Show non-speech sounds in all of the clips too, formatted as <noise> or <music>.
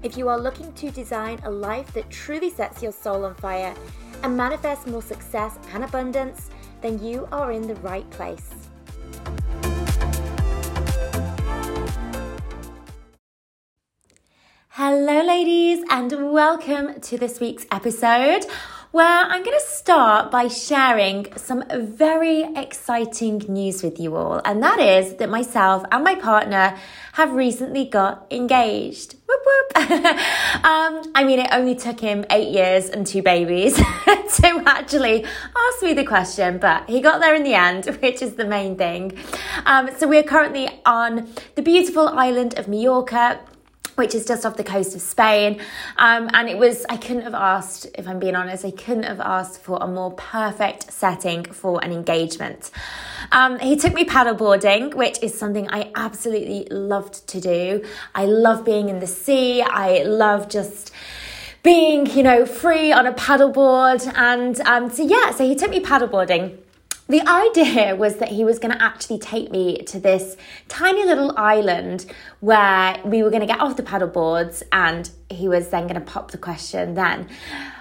If you are looking to design a life that truly sets your soul on fire and manifest more success and abundance, then you are in the right place. Hello, ladies, and welcome to this week's episode where I'm going to start by sharing some very exciting news with you all. And that is that myself and my partner have recently got engaged. Whoop whoop. <laughs> um, I mean, it only took him eight years and two babies <laughs> to actually ask me the question, but he got there in the end, <laughs> which is the main thing. Um, so we're currently on the beautiful island of Mallorca which is just off the coast of Spain. Um, and it was, I couldn't have asked, if I'm being honest, I couldn't have asked for a more perfect setting for an engagement. Um, he took me paddleboarding, which is something I absolutely loved to do. I love being in the sea. I love just being, you know, free on a paddleboard. And um, so, yeah, so he took me paddleboarding the idea was that he was going to actually take me to this tiny little island where we were going to get off the paddle boards and he was then going to pop the question then.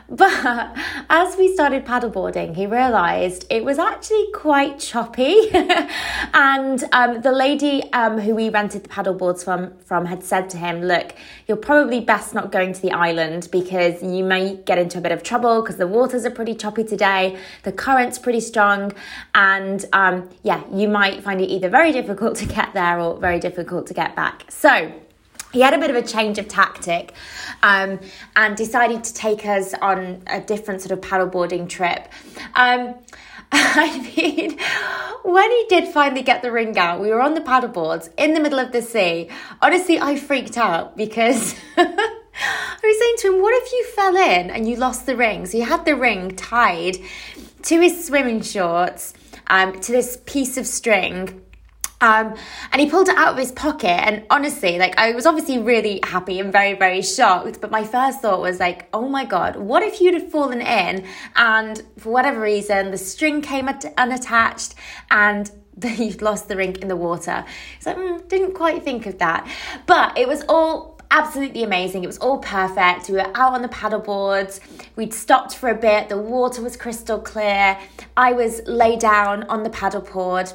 But as we started paddleboarding, he realised it was actually quite choppy. <laughs> and um, the lady um, who we rented the paddleboards from, from had said to him, Look, you're probably best not going to the island because you may get into a bit of trouble because the waters are pretty choppy today, the current's pretty strong, and um, yeah, you might find it either very difficult to get there or very difficult to get back. So, he had a bit of a change of tactic um, and decided to take us on a different sort of paddleboarding trip. Um, <laughs> I mean, when he did finally get the ring out, we were on the paddleboards in the middle of the sea. Honestly, I freaked out because <laughs> I was saying to him, What if you fell in and you lost the ring? So he had the ring tied to his swimming shorts um, to this piece of string um, and he pulled it out of his pocket. And honestly, like, I was obviously really happy and very, very shocked. But my first thought was, like, oh my God, what if you'd have fallen in and for whatever reason the string came unattached and <laughs> you'd lost the ring in the water? So mm, didn't quite think of that. But it was all absolutely amazing. It was all perfect. We were out on the paddleboards. We'd stopped for a bit. The water was crystal clear. I was laid down on the paddleboard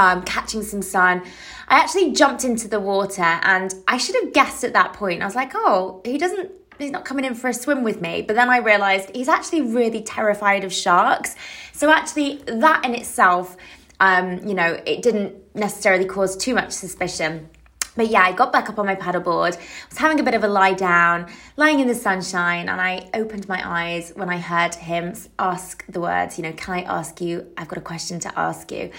um, catching some sun. I actually jumped into the water and I should have guessed at that point. I was like, oh, he doesn't, he's not coming in for a swim with me. But then I realized he's actually really terrified of sharks. So actually, that in itself, um, you know, it didn't necessarily cause too much suspicion. But yeah, I got back up on my paddleboard, was having a bit of a lie down, lying in the sunshine, and I opened my eyes when I heard him ask the words, you know, can I ask you? I've got a question to ask you.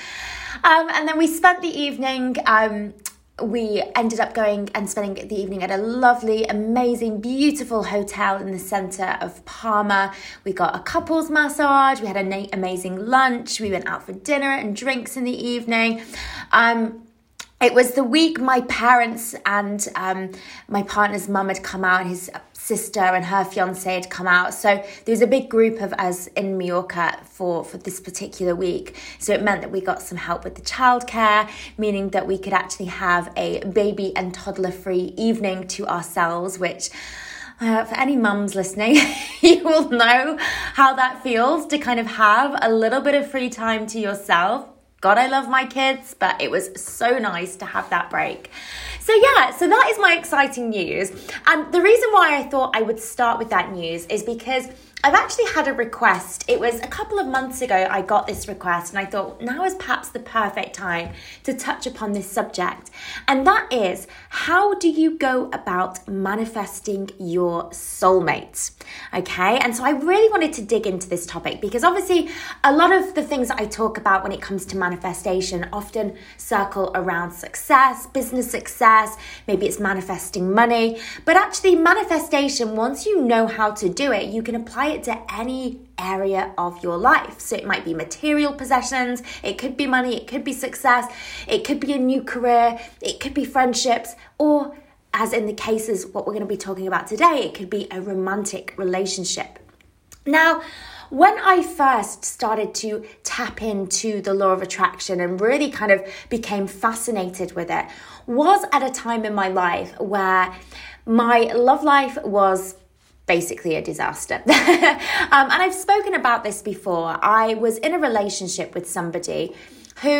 Um, and then we spent the evening. Um, we ended up going and spending the evening at a lovely, amazing, beautiful hotel in the center of Palma. We got a couples massage, we had an amazing lunch, we went out for dinner and drinks in the evening. Um, it was the week my parents and um, my partner's mum had come out, his sister and her fiance had come out. So there was a big group of us in Mallorca for, for this particular week. So it meant that we got some help with the childcare, meaning that we could actually have a baby and toddler free evening to ourselves, which. Uh, for any mums listening, <laughs> you will know how that feels to kind of have a little bit of free time to yourself God, I love my kids, but it was so nice to have that break. So, yeah, so that is my exciting news. And the reason why I thought I would start with that news is because I've actually had a request. It was a couple of months ago I got this request, and I thought now is perhaps the perfect time to touch upon this subject. And that is how do you go about manifesting your soulmate? Okay, and so I really wanted to dig into this topic because obviously a lot of the things that I talk about when it comes to manifestation often circle around success, business success, maybe it's manifesting money. But actually, manifestation, once you know how to do it, you can apply it to any area of your life. So it might be material possessions, it could be money, it could be success, it could be a new career, it could be friendships, or as in the cases what we're going to be talking about today, it could be a romantic relationship. Now, when I first started to tap into the law of attraction and really kind of became fascinated with it, was at a time in my life where my love life was basically a disaster. <laughs> um, and I've spoken about this before. I was in a relationship with somebody who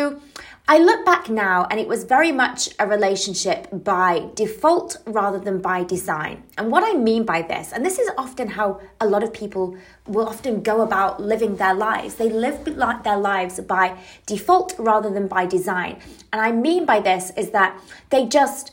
I look back now and it was very much a relationship by default rather than by design. And what I mean by this, and this is often how a lot of people will often go about living their lives, they live their lives by default rather than by design. And I mean by this is that they just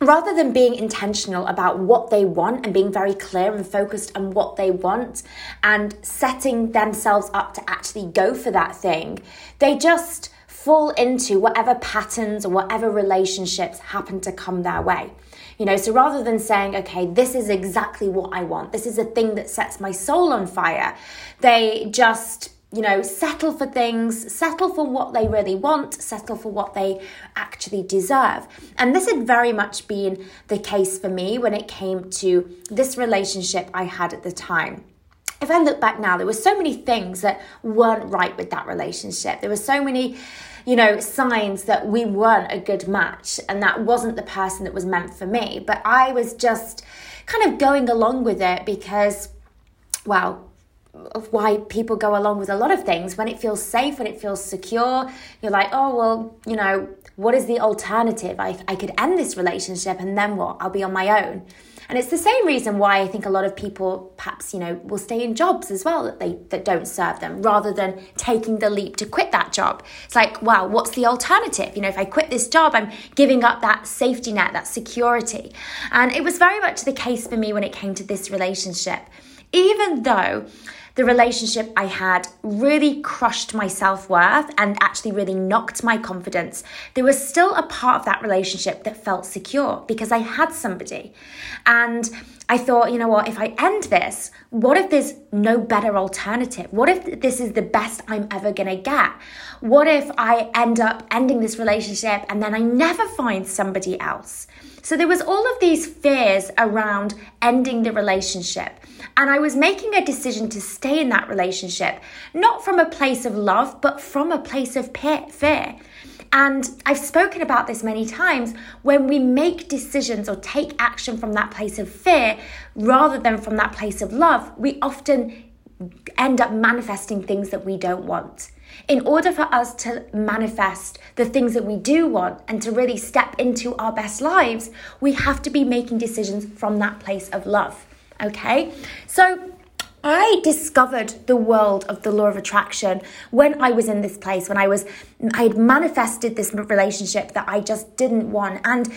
rather than being intentional about what they want and being very clear and focused on what they want and setting themselves up to actually go for that thing, they just fall into whatever patterns or whatever relationships happen to come their way. You know, so rather than saying, okay, this is exactly what I want, this is a thing that sets my soul on fire, they just you know, settle for things, settle for what they really want, settle for what they actually deserve. And this had very much been the case for me when it came to this relationship I had at the time. If I look back now, there were so many things that weren't right with that relationship. There were so many, you know, signs that we weren't a good match and that wasn't the person that was meant for me. But I was just kind of going along with it because, well, of why people go along with a lot of things. When it feels safe when it feels secure you're like oh well you know what is the alternative? I, I could end this relationship and then what? I'll be on my own. And it's the same reason why i think a lot of people perhaps you know will stay in jobs as well that they that don't serve them rather than taking the leap to quit that job. It's like wow what's the alternative? You know if i quit this job i'm giving up that safety net that security. And it was very much the case for me when it came to this relationship. Even though the relationship I had really crushed my self worth and actually really knocked my confidence, there was still a part of that relationship that felt secure because I had somebody. And I thought, you know what, if I end this, what if there's no better alternative? What if this is the best I'm ever gonna get? What if I end up ending this relationship and then I never find somebody else? So there was all of these fears around ending the relationship. And I was making a decision to stay in that relationship, not from a place of love, but from a place of fear. And I've spoken about this many times. When we make decisions or take action from that place of fear rather than from that place of love, we often end up manifesting things that we don't want. In order for us to manifest the things that we do want and to really step into our best lives, we have to be making decisions from that place of love. Okay? So, I discovered the world of the law of attraction when I was in this place, when I was, I had manifested this relationship that I just didn't want. And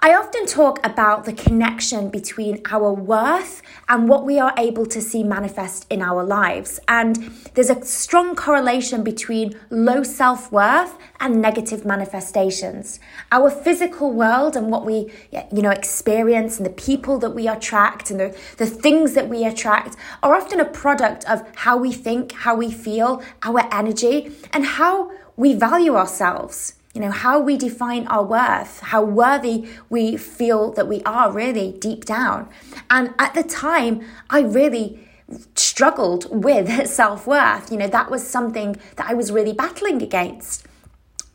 I often talk about the connection between our worth and what we are able to see manifest in our lives. And there's a strong correlation between low self worth and negative manifestations. Our physical world and what we you know experience and the people that we attract and the, the things that we attract are often a product of how we think, how we feel, our energy, and how we value ourselves you know, how we define our worth, how worthy we feel that we are really deep down. And at the time, I really struggled with <laughs> self worth. You know, that was something that I was really battling against.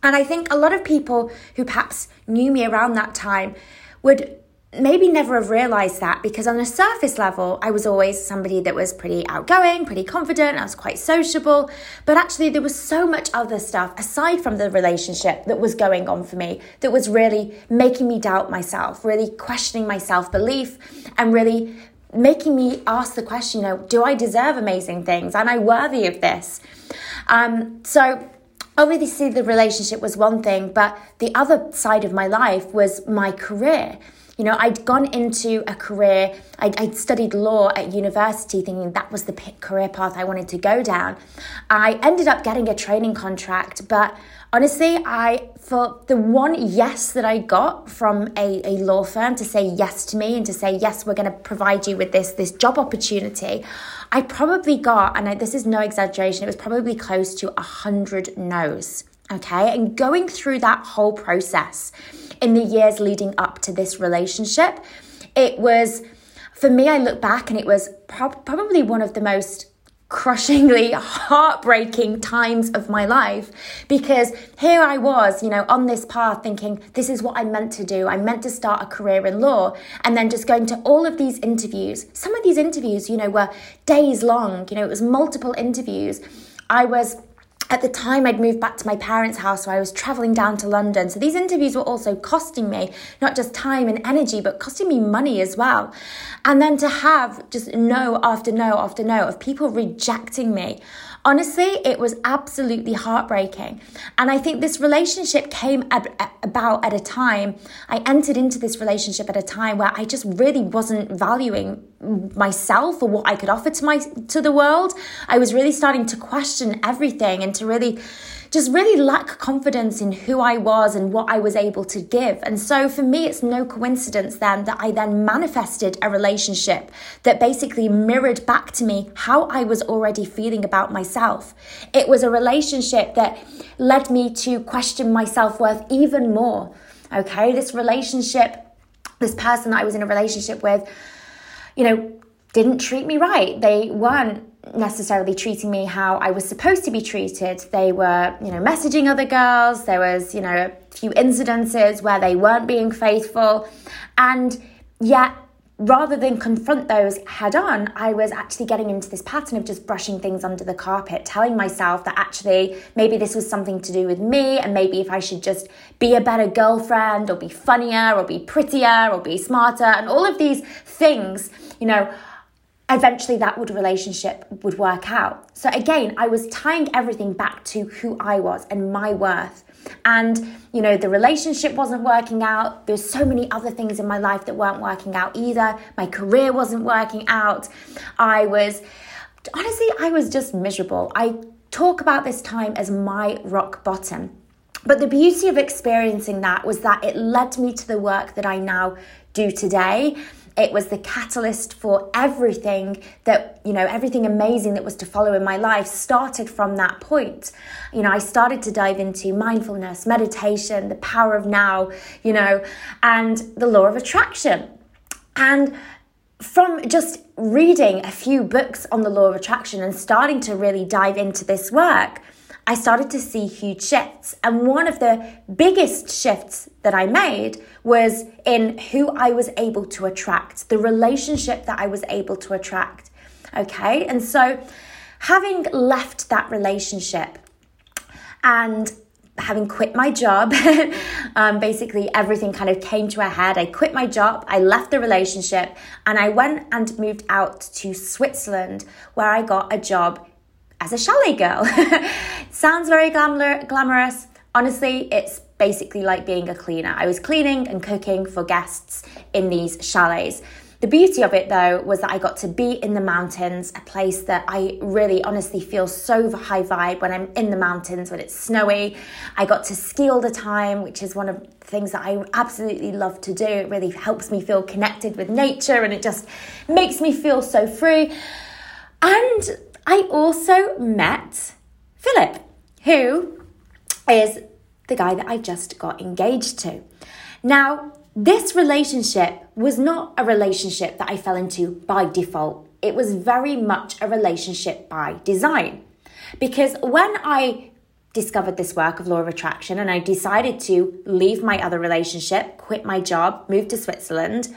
And I think a lot of people who perhaps knew me around that time would maybe never have realized that because on a surface level, I was always somebody that was pretty outgoing, pretty confident, I was quite sociable. But actually, there was so much other stuff aside from the relationship that was going on for me that was really making me doubt myself, really questioning my self belief, and really making me ask the question, you know, do I deserve amazing things? Am I worthy of this? Um, so, obviously, the relationship was one thing, but the other side of my life was my career. You know, I'd gone into a career, I'd, I'd studied law at university thinking that was the career path I wanted to go down. I ended up getting a training contract, but honestly, I for the one yes that I got from a, a law firm to say yes to me and to say yes, we're going to provide you with this this job opportunity, I probably got, and I, this is no exaggeration, it was probably close to a hundred no's. Okay, and going through that whole process in the years leading up to this relationship, it was for me. I look back and it was pro- probably one of the most crushingly <laughs> heartbreaking times of my life because here I was, you know, on this path thinking this is what I meant to do. I meant to start a career in law and then just going to all of these interviews. Some of these interviews, you know, were days long, you know, it was multiple interviews. I was at the time I'd moved back to my parents' house, so I was traveling down to London. So these interviews were also costing me not just time and energy, but costing me money as well. And then to have just no after no after no of people rejecting me Honestly, it was absolutely heartbreaking. And I think this relationship came ab- about at a time, I entered into this relationship at a time where I just really wasn't valuing myself or what I could offer to my to the world. I was really starting to question everything and to really just really lack confidence in who I was and what I was able to give. And so for me, it's no coincidence then that I then manifested a relationship that basically mirrored back to me how I was already feeling about myself. It was a relationship that led me to question my self worth even more. Okay, this relationship, this person that I was in a relationship with, you know, didn't treat me right. They weren't necessarily treating me how I was supposed to be treated. They were, you know, messaging other girls. There was, you know, a few incidences where they weren't being faithful. And yet, rather than confront those head on, I was actually getting into this pattern of just brushing things under the carpet, telling myself that actually maybe this was something to do with me, and maybe if I should just be a better girlfriend, or be funnier, or be prettier, or be smarter, and all of these things, you know eventually that would relationship would work out. So again, I was tying everything back to who I was and my worth. And you know, the relationship wasn't working out. There's so many other things in my life that weren't working out either. My career wasn't working out. I was honestly, I was just miserable. I talk about this time as my rock bottom. But the beauty of experiencing that was that it led me to the work that I now do today. It was the catalyst for everything that, you know, everything amazing that was to follow in my life started from that point. You know, I started to dive into mindfulness, meditation, the power of now, you know, and the law of attraction. And from just reading a few books on the law of attraction and starting to really dive into this work, I started to see huge shifts. And one of the biggest shifts that I made was in who I was able to attract, the relationship that I was able to attract. Okay. And so, having left that relationship and having quit my job, <laughs> um, basically everything kind of came to a head. I quit my job, I left the relationship, and I went and moved out to Switzerland where I got a job as a chalet girl. <laughs> Sounds very glamor- glamorous. Honestly, it's basically like being a cleaner. I was cleaning and cooking for guests in these chalets. The beauty of it though was that I got to be in the mountains, a place that I really honestly feel so high vibe when I'm in the mountains when it's snowy. I got to ski all the time, which is one of the things that I absolutely love to do. It really helps me feel connected with nature and it just makes me feel so free. And I also met Philip, who is the guy that I just got engaged to. Now, this relationship was not a relationship that I fell into by default. It was very much a relationship by design. Because when I discovered this work of law of attraction and I decided to leave my other relationship, quit my job, move to Switzerland,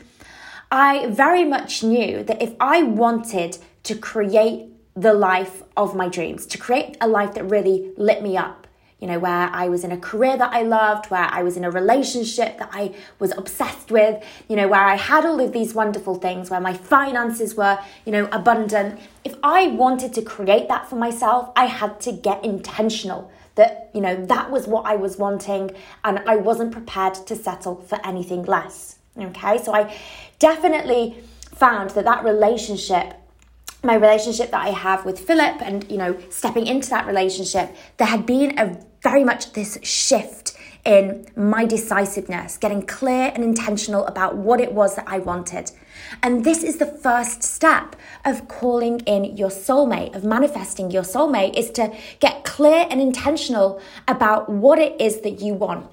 I very much knew that if I wanted to create the life of my dreams, to create a life that really lit me up. You know, where I was in a career that I loved, where I was in a relationship that I was obsessed with, you know, where I had all of these wonderful things, where my finances were, you know, abundant. If I wanted to create that for myself, I had to get intentional that, you know, that was what I was wanting and I wasn't prepared to settle for anything less. Okay, so I definitely found that that relationship my relationship that I have with Philip and you know stepping into that relationship there had been a very much this shift in my decisiveness, getting clear and intentional about what it was that I wanted. And this is the first step of calling in your soulmate, of manifesting your soulmate, is to get clear and intentional about what it is that you want.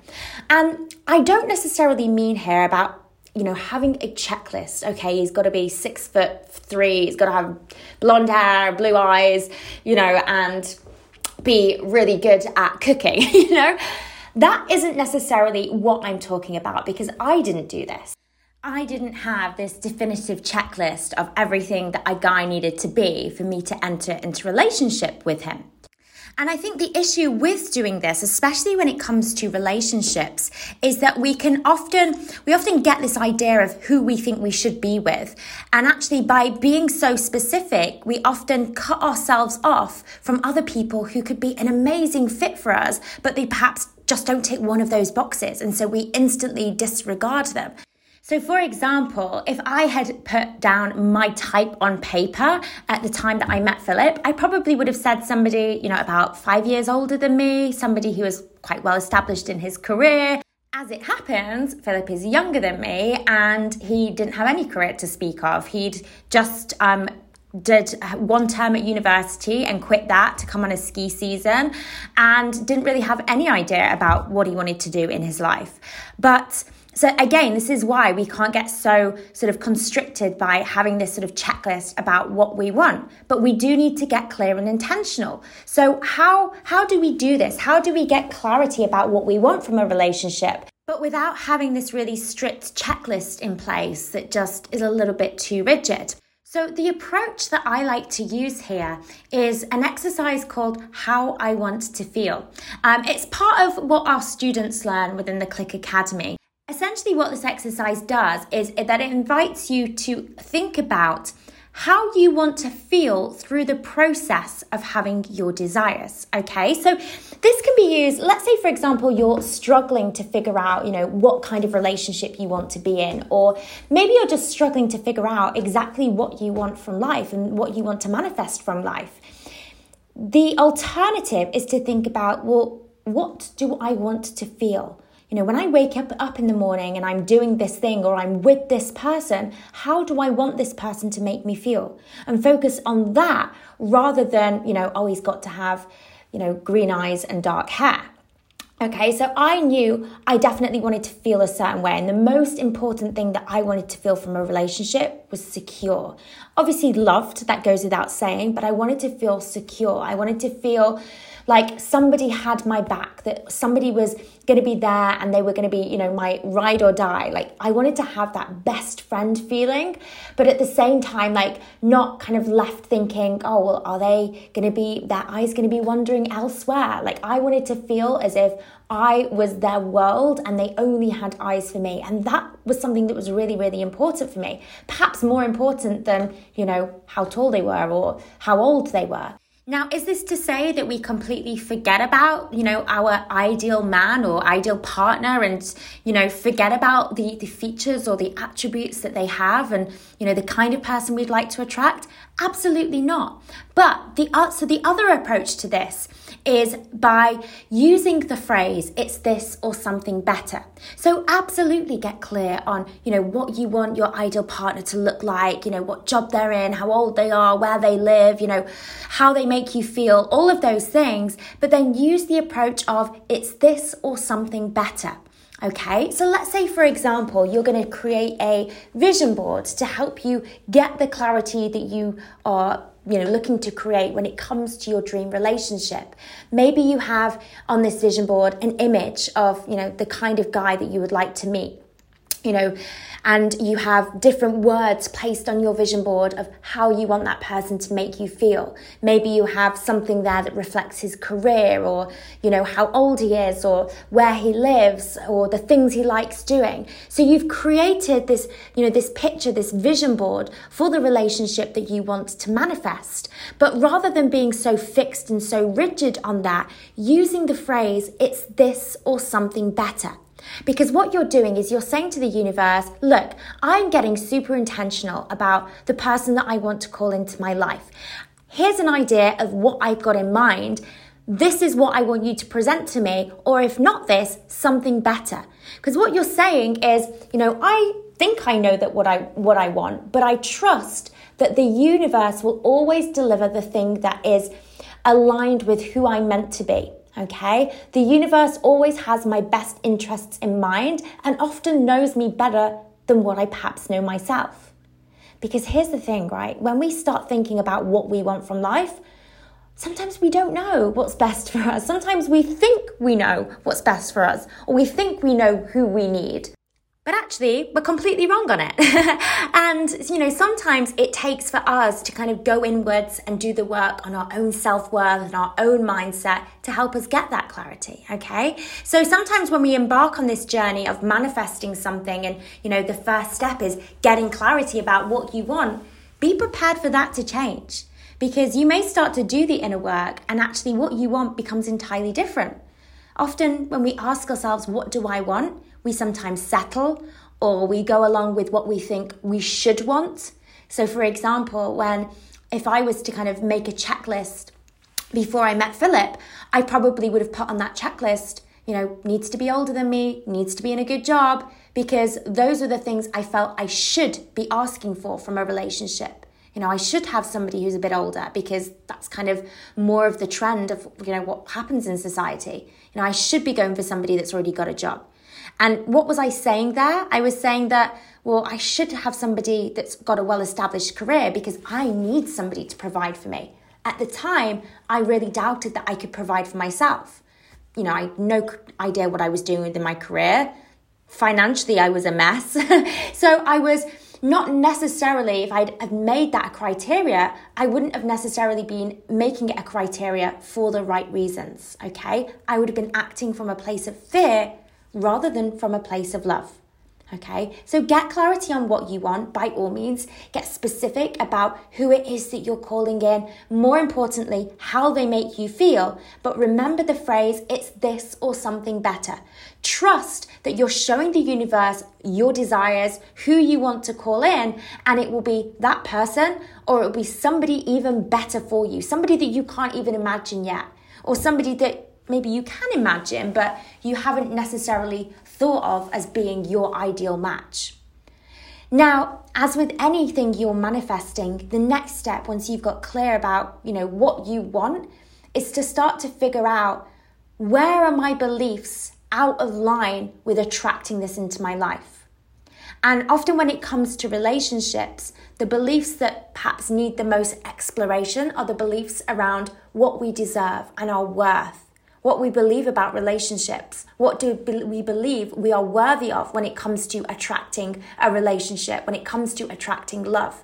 And I don't necessarily mean here about you know, having a checklist. Okay, he's got to be six foot three, he's got to have blonde hair, blue eyes, you know, and be really good at cooking, <laughs> you know? That isn't necessarily what I'm talking about because I didn't do this. I didn't have this definitive checklist of everything that a guy needed to be for me to enter into relationship with him. And I think the issue with doing this, especially when it comes to relationships, is that we can often, we often get this idea of who we think we should be with. And actually, by being so specific, we often cut ourselves off from other people who could be an amazing fit for us, but they perhaps just don't tick one of those boxes. And so we instantly disregard them. So, for example, if I had put down my type on paper at the time that I met Philip, I probably would have said somebody, you know, about five years older than me, somebody who was quite well established in his career. As it happens, Philip is younger than me and he didn't have any career to speak of. He'd just um, did one term at university and quit that to come on a ski season and didn't really have any idea about what he wanted to do in his life. But so again, this is why we can't get so sort of constricted by having this sort of checklist about what we want. But we do need to get clear and intentional. So how how do we do this? How do we get clarity about what we want from a relationship? But without having this really strict checklist in place that just is a little bit too rigid. So, the approach that I like to use here is an exercise called How I Want to Feel. Um, it's part of what our students learn within the Clique Academy. Essentially, what this exercise does is that it invites you to think about how you want to feel through the process of having your desires. Okay, so this can be used, let's say, for example, you're struggling to figure out, you know, what kind of relationship you want to be in, or maybe you're just struggling to figure out exactly what you want from life and what you want to manifest from life. The alternative is to think about, well, what do I want to feel? You know, when I wake up up in the morning and I'm doing this thing or I'm with this person, how do I want this person to make me feel? And focus on that rather than, you know, oh, he's got to have, you know, green eyes and dark hair. Okay, so I knew I definitely wanted to feel a certain way. And the most important thing that I wanted to feel from a relationship was secure. Obviously, loved, that goes without saying, but I wanted to feel secure. I wanted to feel like somebody had my back, that somebody was going to be there and they were going to be, you know, my ride or die. Like I wanted to have that best friend feeling, but at the same time, like not kind of left thinking, oh, well, are they going to be, their eyes going to be wandering elsewhere? Like I wanted to feel as if I was their world and they only had eyes for me. And that was something that was really, really important for me. Perhaps more important than, you know, how tall they were or how old they were. Now, is this to say that we completely forget about, you know, our ideal man or ideal partner and, you know, forget about the, the features or the attributes that they have and, you know, the kind of person we'd like to attract? Absolutely not. But the, uh, so the other approach to this is by using the phrase, it's this or something better. So absolutely get clear on, you know, what you want your ideal partner to look like, you know, what job they're in, how old they are, where they live, you know, how they make you feel, all of those things. But then use the approach of, it's this or something better. Okay, so let's say, for example, you're going to create a vision board to help you get the clarity that you are you know looking to create when it comes to your dream relationship. Maybe you have on this vision board an image of you know the kind of guy that you would like to meet. You know, and you have different words placed on your vision board of how you want that person to make you feel. Maybe you have something there that reflects his career or, you know, how old he is or where he lives or the things he likes doing. So you've created this, you know, this picture, this vision board for the relationship that you want to manifest. But rather than being so fixed and so rigid on that, using the phrase, it's this or something better. Because what you're doing is you're saying to the universe, look, I'm getting super intentional about the person that I want to call into my life. Here's an idea of what I've got in mind. This is what I want you to present to me, or if not this, something better. Because what you're saying is, you know, I think I know that what I what I want, but I trust that the universe will always deliver the thing that is aligned with who I'm meant to be. Okay? The universe always has my best interests in mind and often knows me better than what I perhaps know myself. Because here's the thing, right? When we start thinking about what we want from life, sometimes we don't know what's best for us. Sometimes we think we know what's best for us, or we think we know who we need. But actually, we're completely wrong on it. <laughs> and, you know, sometimes it takes for us to kind of go inwards and do the work on our own self worth and our own mindset to help us get that clarity. Okay. So sometimes when we embark on this journey of manifesting something, and, you know, the first step is getting clarity about what you want, be prepared for that to change because you may start to do the inner work and actually what you want becomes entirely different. Often, when we ask ourselves, What do I want? We sometimes settle or we go along with what we think we should want. So, for example, when if I was to kind of make a checklist before I met Philip, I probably would have put on that checklist, you know, needs to be older than me, needs to be in a good job, because those are the things I felt I should be asking for from a relationship. You know, I should have somebody who's a bit older because that's kind of more of the trend of, you know, what happens in society. You know, I should be going for somebody that's already got a job. And what was I saying there? I was saying that, well, I should have somebody that's got a well established career because I need somebody to provide for me. At the time, I really doubted that I could provide for myself. You know, I had no idea what I was doing within my career. Financially, I was a mess. <laughs> so I was not necessarily, if I'd have made that a criteria, I wouldn't have necessarily been making it a criteria for the right reasons, okay? I would have been acting from a place of fear rather than from a place of love. Okay, so get clarity on what you want by all means. Get specific about who it is that you're calling in. More importantly, how they make you feel. But remember the phrase, it's this or something better. Trust that you're showing the universe your desires, who you want to call in, and it will be that person or it will be somebody even better for you, somebody that you can't even imagine yet, or somebody that maybe you can imagine, but you haven't necessarily thought of as being your ideal match. Now, as with anything you're manifesting, the next step once you've got clear about, you know, what you want is to start to figure out where are my beliefs out of line with attracting this into my life. And often when it comes to relationships, the beliefs that perhaps need the most exploration are the beliefs around what we deserve and our worth what we believe about relationships, what do we believe we are worthy of when it comes to attracting a relationship, when it comes to attracting love.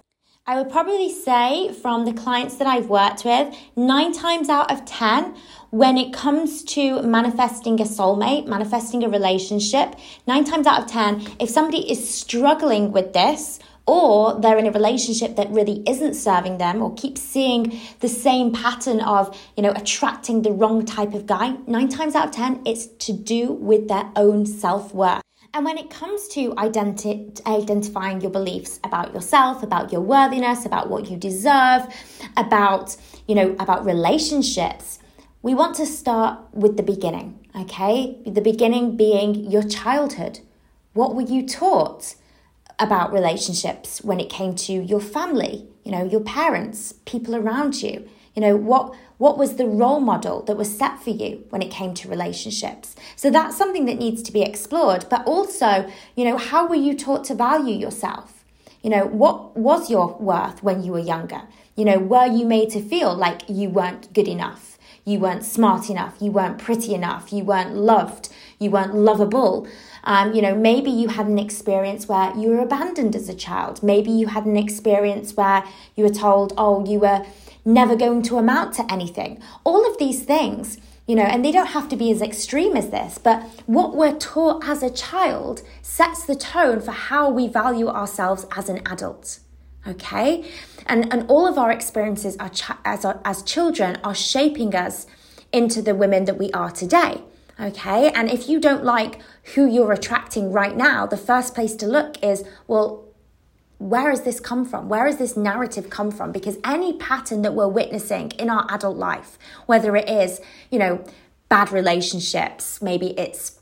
I would probably say from the clients that I've worked with, nine times out of 10, when it comes to manifesting a soulmate, manifesting a relationship, nine times out of 10, if somebody is struggling with this, or they're in a relationship that really isn't serving them or keeps seeing the same pattern of you know attracting the wrong type of guy 9 times out of 10 it's to do with their own self-worth and when it comes to identi- identifying your beliefs about yourself, about your worthiness, about what you deserve, about, you know, about relationships, we want to start with the beginning, okay? The beginning being your childhood. What were you taught? About relationships when it came to your family, you know, your parents, people around you. You know, what what was the role model that was set for you when it came to relationships? So that's something that needs to be explored, but also, you know, how were you taught to value yourself? You know, what was your worth when you were younger? You know, were you made to feel like you weren't good enough? You weren't smart enough, you weren't pretty enough, you weren't loved, you weren't lovable. Um, you know, maybe you had an experience where you were abandoned as a child. Maybe you had an experience where you were told, oh, you were never going to amount to anything. All of these things, you know, and they don't have to be as extreme as this, but what we're taught as a child sets the tone for how we value ourselves as an adult. Okay? And, and all of our experiences are as, as children are shaping us into the women that we are today. Okay. And if you don't like who you're attracting right now, the first place to look is, well, where has this come from? Where has this narrative come from? Because any pattern that we're witnessing in our adult life, whether it is, you know, bad relationships, maybe it's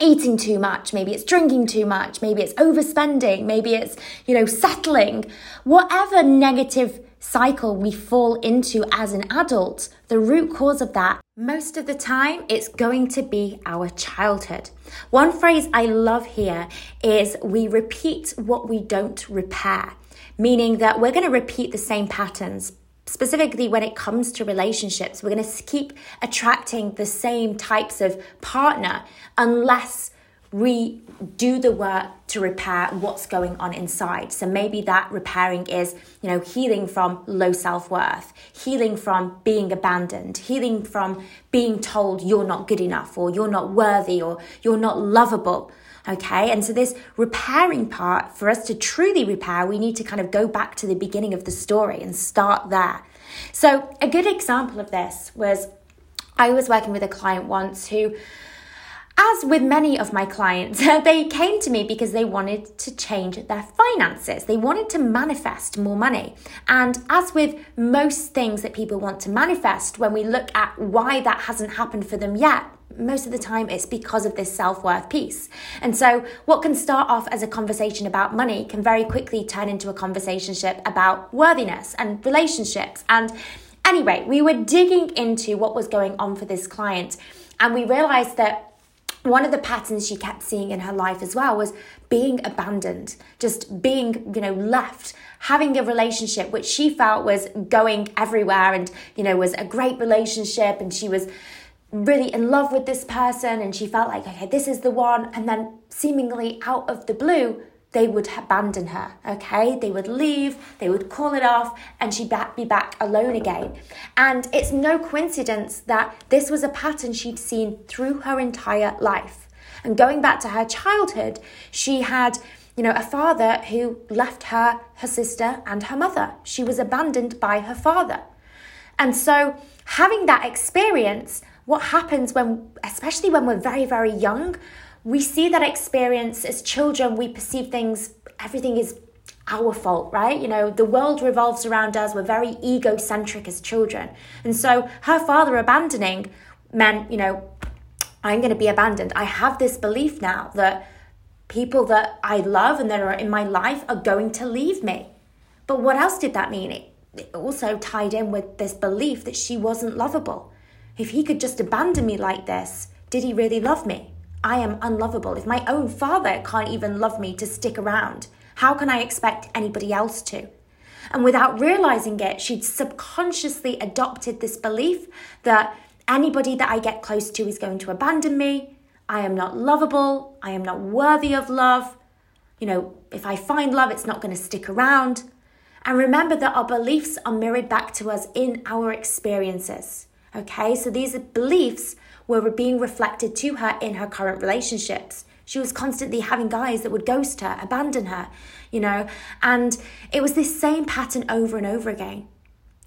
eating too much, maybe it's drinking too much, maybe it's overspending, maybe it's, you know, settling, whatever negative cycle we fall into as an adult, the root cause of that, most of the time, it's going to be our childhood. One phrase I love here is we repeat what we don't repair, meaning that we're going to repeat the same patterns. Specifically, when it comes to relationships, we're going to keep attracting the same types of partner unless we do the work to repair what's going on inside. So maybe that repairing is, you know, healing from low self-worth, healing from being abandoned, healing from being told you're not good enough or you're not worthy or you're not lovable. Okay. And so this repairing part, for us to truly repair, we need to kind of go back to the beginning of the story and start there. So a good example of this was I was working with a client once who as with many of my clients, <laughs> they came to me because they wanted to change their finances. They wanted to manifest more money. And as with most things that people want to manifest, when we look at why that hasn't happened for them yet, most of the time it's because of this self worth piece. And so, what can start off as a conversation about money can very quickly turn into a conversation about worthiness and relationships. And anyway, we were digging into what was going on for this client, and we realized that one of the patterns she kept seeing in her life as well was being abandoned, just being, you know, left, having a relationship which she felt was going everywhere and, you know, was a great relationship and she was really in love with this person and she felt like, okay, this is the one. And then seemingly out of the blue, they would abandon her, okay? They would leave, they would call it off, and she'd be back alone again. And it's no coincidence that this was a pattern she'd seen through her entire life. And going back to her childhood, she had, you know, a father who left her, her sister, and her mother. She was abandoned by her father. And so, having that experience, what happens when, especially when we're very, very young, we see that experience as children, we perceive things, everything is our fault, right? You know, the world revolves around us. We're very egocentric as children. And so her father abandoning meant, you know, I'm going to be abandoned. I have this belief now that people that I love and that are in my life are going to leave me. But what else did that mean? It also tied in with this belief that she wasn't lovable. If he could just abandon me like this, did he really love me? I am unlovable. If my own father can't even love me to stick around, how can I expect anybody else to? And without realizing it, she'd subconsciously adopted this belief that anybody that I get close to is going to abandon me. I am not lovable. I am not worthy of love. You know, if I find love, it's not going to stick around. And remember that our beliefs are mirrored back to us in our experiences. Okay, so these beliefs were being reflected to her in her current relationships. She was constantly having guys that would ghost her, abandon her, you know, and it was this same pattern over and over again.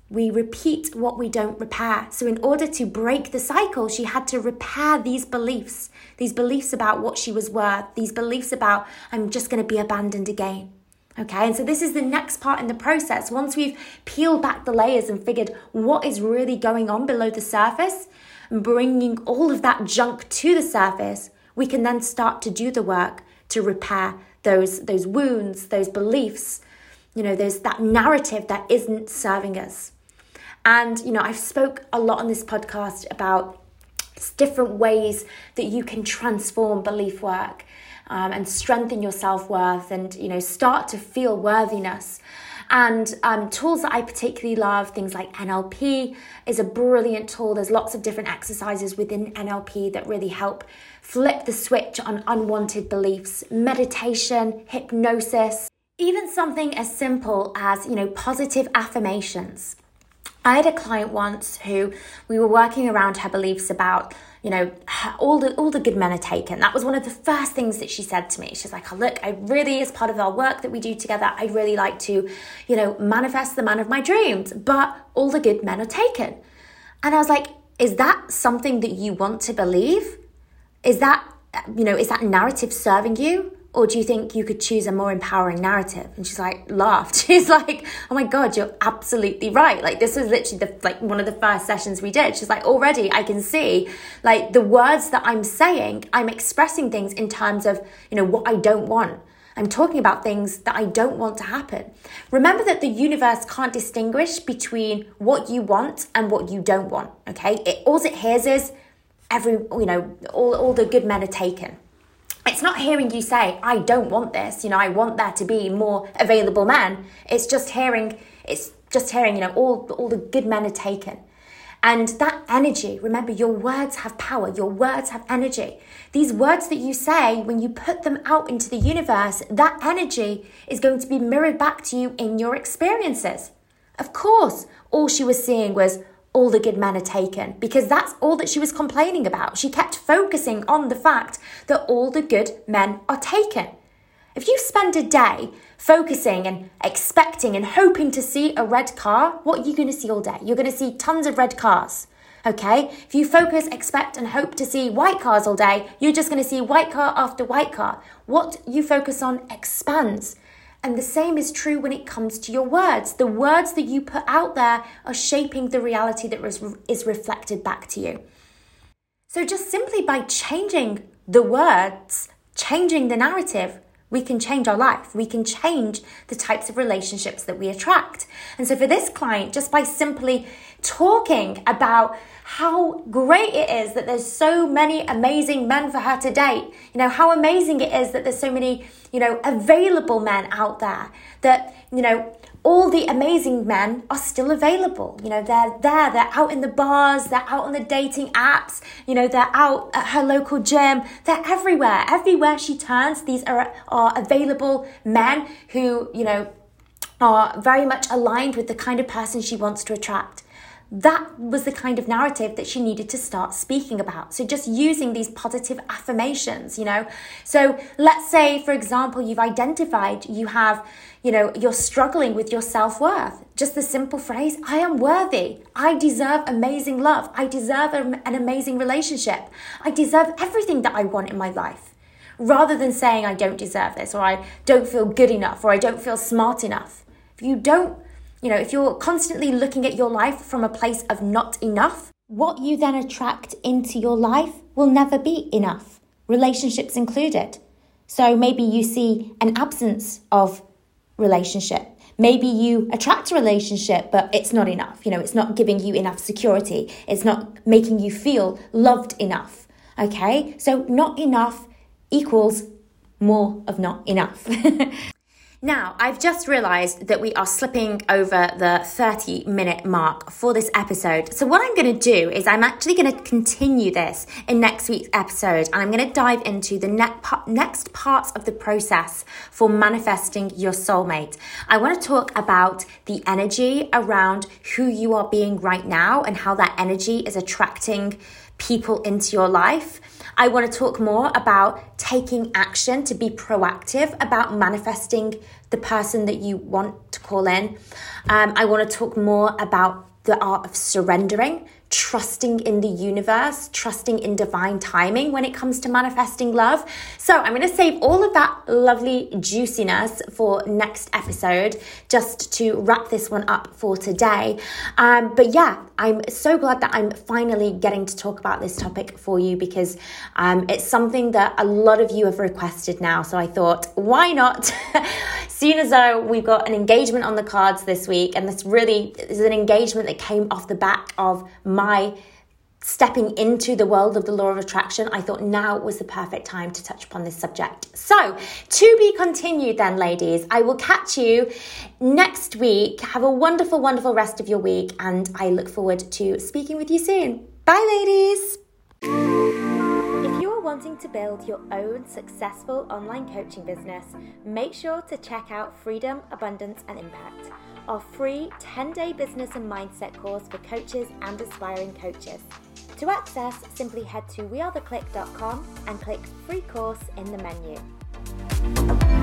We repeat what we don't repair. So, in order to break the cycle, she had to repair these beliefs, these beliefs about what she was worth, these beliefs about, I'm just going to be abandoned again. Okay, and so this is the next part in the process. Once we've peeled back the layers and figured what is really going on below the surface, bringing all of that junk to the surface, we can then start to do the work to repair those, those wounds, those beliefs, you know, there's that narrative that isn't serving us. And, you know, I've spoke a lot on this podcast about different ways that you can transform belief work um, and strengthen your self-worth and, you know, start to feel worthiness. And um, tools that I particularly love, things like NLP is a brilliant tool. There's lots of different exercises within NLP that really help flip the switch on unwanted beliefs, meditation, hypnosis, even something as simple as, you know, positive affirmations. I had a client once who we were working around her beliefs about you know, all the all the good men are taken. That was one of the first things that she said to me. She's like, oh, look, I really, as part of our work that we do together, I really like to, you know, manifest the man of my dreams, but all the good men are taken. And I was like, is that something that you want to believe? is that, you know, is that narrative serving you? Or do you think you could choose a more empowering narrative? And she's like, laughed. <laughs> She's like, oh my God, you're absolutely right. Like, this was literally the, like one of the first sessions we did. She's like, already I can see like the words that I'm saying, I'm expressing things in terms of, you know, what I don't want. I'm talking about things that I don't want to happen. Remember that the universe can't distinguish between what you want and what you don't want. Okay. It, all it hears is every, you know, all, all the good men are taken it's not hearing you say, I don't want this, you know, I want there to be more available men. It's just hearing, it's just hearing, you know, all, all the good men are taken. And that energy, remember, your words have power, your words have energy. These words that you say, when you put them out into the universe, that energy is going to be mirrored back to you in your experiences. Of course, all she was seeing was, all the good men are taken because that's all that she was complaining about. She kept focusing on the fact that all the good men are taken. If you spend a day focusing and expecting and hoping to see a red car, what are you going to see all day? You're going to see tons of red cars. Okay? If you focus, expect, and hope to see white cars all day, you're just going to see white car after white car. What you focus on expands. And the same is true when it comes to your words. The words that you put out there are shaping the reality that is reflected back to you. So, just simply by changing the words, changing the narrative, we can change our life. We can change the types of relationships that we attract. And so, for this client, just by simply talking about how great it is that there's so many amazing men for her to date. You know, how amazing it is that there's so many, you know, available men out there that, you know, all the amazing men are still available. You know, they're there, they're out in the bars, they're out on the dating apps, you know, they're out at her local gym, they're everywhere. Everywhere she turns, these are, are available men who, you know, are very much aligned with the kind of person she wants to attract that was the kind of narrative that she needed to start speaking about. So just using these positive affirmations, you know. So let's say, for example, you've identified you have, you know, you're struggling with your self worth. Just the simple phrase, I am worthy. I deserve amazing love. I deserve an amazing relationship. I deserve everything that I want in my life. Rather than saying, I don't deserve this, or I don't feel good enough, or I don't feel smart enough. If you don't you know, if you're constantly looking at your life from a place of not enough, what you then attract into your life will never be enough, relationships included. So maybe you see an absence of relationship. Maybe you attract a relationship, but it's not enough. You know, it's not giving you enough security. It's not making you feel loved enough. Okay? So, not enough equals more of not enough. <laughs> Now, I've just realized that we are slipping over the 30 minute mark for this episode. So, what I'm going to do is I'm actually going to continue this in next week's episode and I'm going to dive into the next parts of the process for manifesting your soulmate. I want to talk about the energy around who you are being right now and how that energy is attracting people into your life. I want to talk more about taking action to be proactive about manifesting the person that you want to call in. Um, I want to talk more about the art of surrendering trusting in the universe, trusting in divine timing when it comes to manifesting love. So I'm going to save all of that lovely juiciness for next episode just to wrap this one up for today. Um, but yeah, I'm so glad that I'm finally getting to talk about this topic for you because um, it's something that a lot of you have requested now. So I thought, why not? <laughs> Seeing as though we've got an engagement on the cards this week, and this really is an engagement that came off the back of my my stepping into the world of the law of attraction, I thought now was the perfect time to touch upon this subject. So, to be continued, then, ladies, I will catch you next week. Have a wonderful, wonderful rest of your week, and I look forward to speaking with you soon. Bye, ladies. If you are wanting to build your own successful online coaching business, make sure to check out Freedom, Abundance, and Impact our free 10 day business and mindset course for coaches and aspiring coaches. To access, simply head to wearetheclique.com and click free course in the menu.